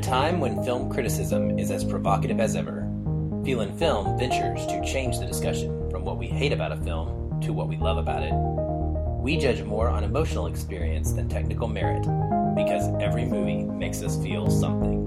a time when film criticism is as provocative as ever, Feelin' Film ventures to change the discussion from what we hate about a film to what we love about it. We judge more on emotional experience than technical merit because every movie makes us feel something.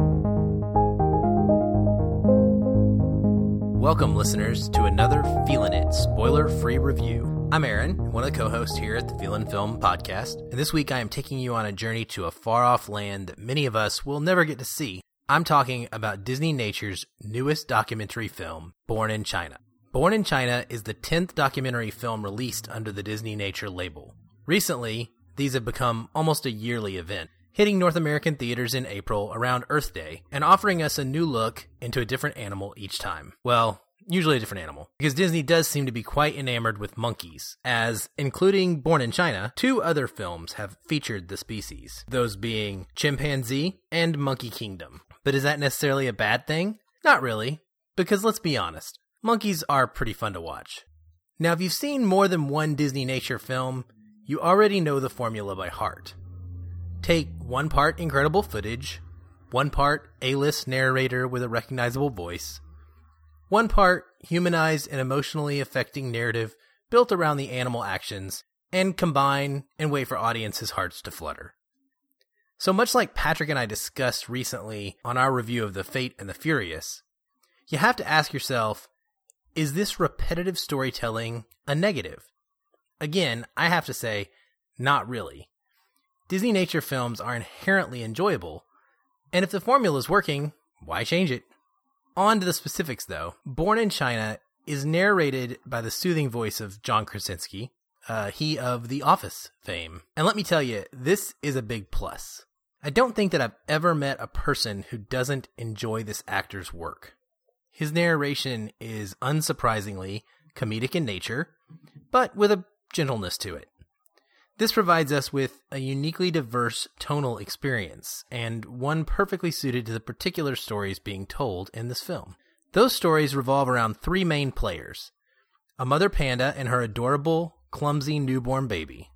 Welcome, listeners, to another Feelin' It spoiler free review. I'm Aaron, one of the co hosts here at the Feelin' Film podcast, and this week I am taking you on a journey to a far off land that many of us will never get to see. I'm talking about Disney Nature's newest documentary film, Born in China. Born in China is the 10th documentary film released under the Disney Nature label. Recently, these have become almost a yearly event, hitting North American theaters in April around Earth Day and offering us a new look into a different animal each time. Well, usually a different animal, because Disney does seem to be quite enamored with monkeys, as, including Born in China, two other films have featured the species, those being Chimpanzee and Monkey Kingdom. But is that necessarily a bad thing? Not really, because let's be honest, monkeys are pretty fun to watch. Now, if you've seen more than one Disney nature film, you already know the formula by heart. Take one part incredible footage, one part A list narrator with a recognizable voice, one part humanized and emotionally affecting narrative built around the animal actions, and combine and wait for audiences' hearts to flutter. So much like Patrick and I discussed recently on our review of The Fate and the Furious, you have to ask yourself is this repetitive storytelling a negative? Again, I have to say, not really. Disney nature films are inherently enjoyable, and if the formula is working, why change it? On to the specifics, though. Born in China is narrated by the soothing voice of John Krasinski, uh, he of The Office fame. And let me tell you, this is a big plus. I don't think that I've ever met a person who doesn't enjoy this actor's work. His narration is unsurprisingly comedic in nature, but with a gentleness to it. This provides us with a uniquely diverse tonal experience, and one perfectly suited to the particular stories being told in this film. Those stories revolve around three main players a mother panda and her adorable, clumsy newborn baby,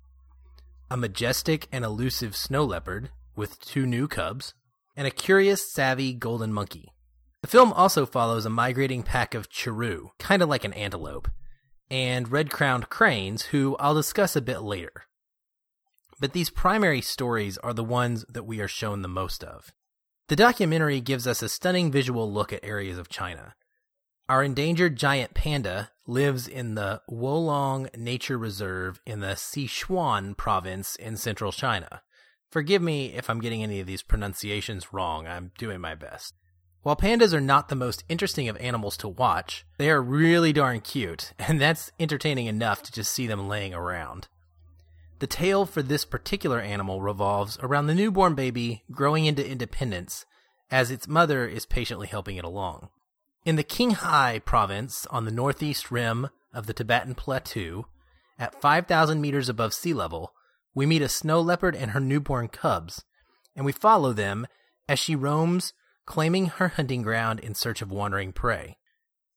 a majestic and elusive snow leopard with two new cubs, and a curious, savvy golden monkey. The film also follows a migrating pack of chiru, kind of like an antelope, and red crowned cranes, who I'll discuss a bit later. But these primary stories are the ones that we are shown the most of. The documentary gives us a stunning visual look at areas of China. Our endangered giant panda lives in the Wolong Nature Reserve in the Sichuan province in central China. Forgive me if I'm getting any of these pronunciations wrong, I'm doing my best. While pandas are not the most interesting of animals to watch, they are really darn cute, and that's entertaining enough to just see them laying around. The tale for this particular animal revolves around the newborn baby growing into independence as its mother is patiently helping it along. In the Qinghai province on the northeast rim of the Tibetan Plateau, at 5,000 meters above sea level, we meet a snow leopard and her newborn cubs, and we follow them as she roams, claiming her hunting ground in search of wandering prey.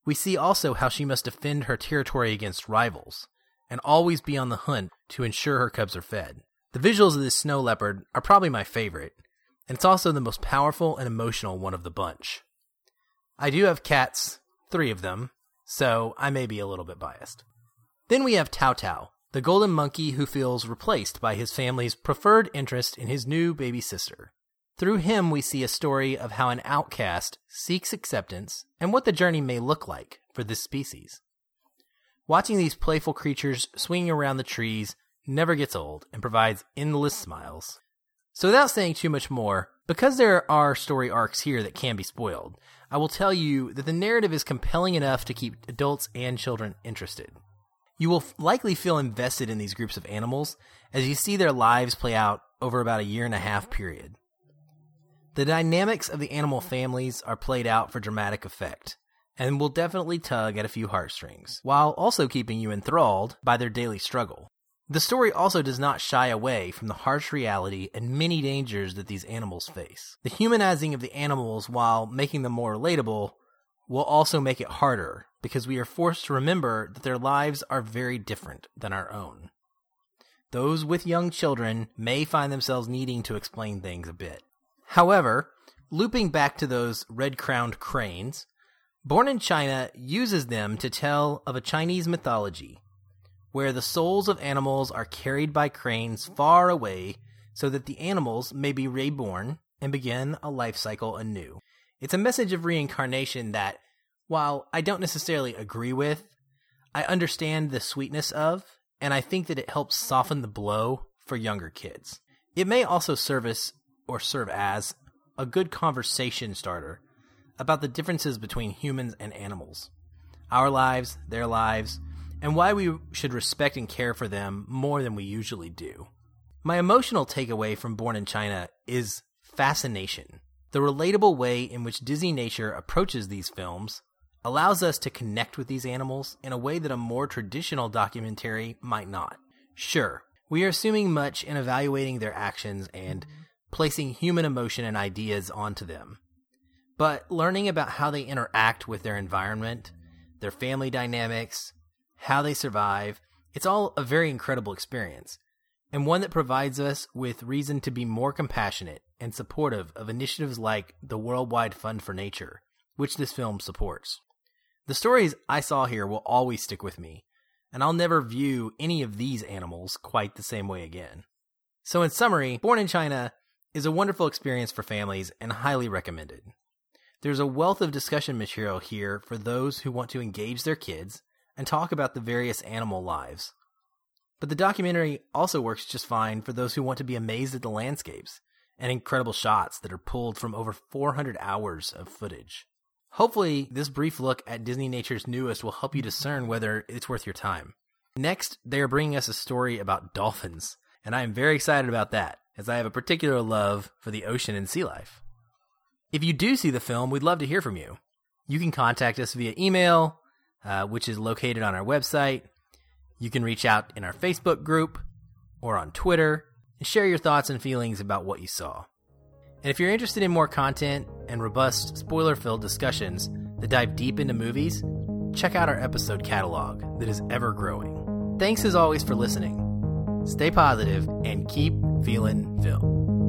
We see also how she must defend her territory against rivals, and always be on the hunt to ensure her cubs are fed. The visuals of this snow leopard are probably my favorite, and it's also the most powerful and emotional one of the bunch. I do have cats, three of them, so I may be a little bit biased. Then we have Tao Tao, the golden monkey who feels replaced by his family's preferred interest in his new baby sister. Through him, we see a story of how an outcast seeks acceptance and what the journey may look like for this species. Watching these playful creatures swinging around the trees never gets old and provides endless smiles. So, without saying too much more, because there are story arcs here that can be spoiled, I will tell you that the narrative is compelling enough to keep adults and children interested. You will likely feel invested in these groups of animals as you see their lives play out over about a year and a half period. The dynamics of the animal families are played out for dramatic effect, and will definitely tug at a few heartstrings, while also keeping you enthralled by their daily struggle. The story also does not shy away from the harsh reality and many dangers that these animals face. The humanizing of the animals while making them more relatable will also make it harder because we are forced to remember that their lives are very different than our own. Those with young children may find themselves needing to explain things a bit. However, Looping back to those red crowned cranes, Born in China uses them to tell of a Chinese mythology where the souls of animals are carried by cranes far away so that the animals may be reborn and begin a life cycle anew. It's a message of reincarnation that, while I don't necessarily agree with, I understand the sweetness of, and I think that it helps soften the blow for younger kids. It may also service or serve as a good conversation starter about the differences between humans and animals, our lives, their lives, and why we should respect and care for them more than we usually do. My emotional takeaway from Born in China is fascination. The relatable way in which Disney Nature approaches these films allows us to connect with these animals in a way that a more traditional documentary might not. Sure, we are assuming much in evaluating their actions and placing human emotion and ideas onto them. But learning about how they interact with their environment, their family dynamics, how they survive, it's all a very incredible experience, and one that provides us with reason to be more compassionate and supportive of initiatives like the Worldwide Fund for Nature, which this film supports. The stories I saw here will always stick with me, and I'll never view any of these animals quite the same way again. So, in summary, Born in China is a wonderful experience for families and highly recommended. There's a wealth of discussion material here for those who want to engage their kids and talk about the various animal lives. But the documentary also works just fine for those who want to be amazed at the landscapes and incredible shots that are pulled from over 400 hours of footage. Hopefully, this brief look at Disney Nature's newest will help you discern whether it's worth your time. Next, they are bringing us a story about dolphins, and I am very excited about that, as I have a particular love for the ocean and sea life. If you do see the film, we'd love to hear from you. You can contact us via email, uh, which is located on our website. You can reach out in our Facebook group or on Twitter and share your thoughts and feelings about what you saw. And if you're interested in more content and robust, spoiler filled discussions that dive deep into movies, check out our episode catalog that is ever growing. Thanks as always for listening. Stay positive and keep feeling film.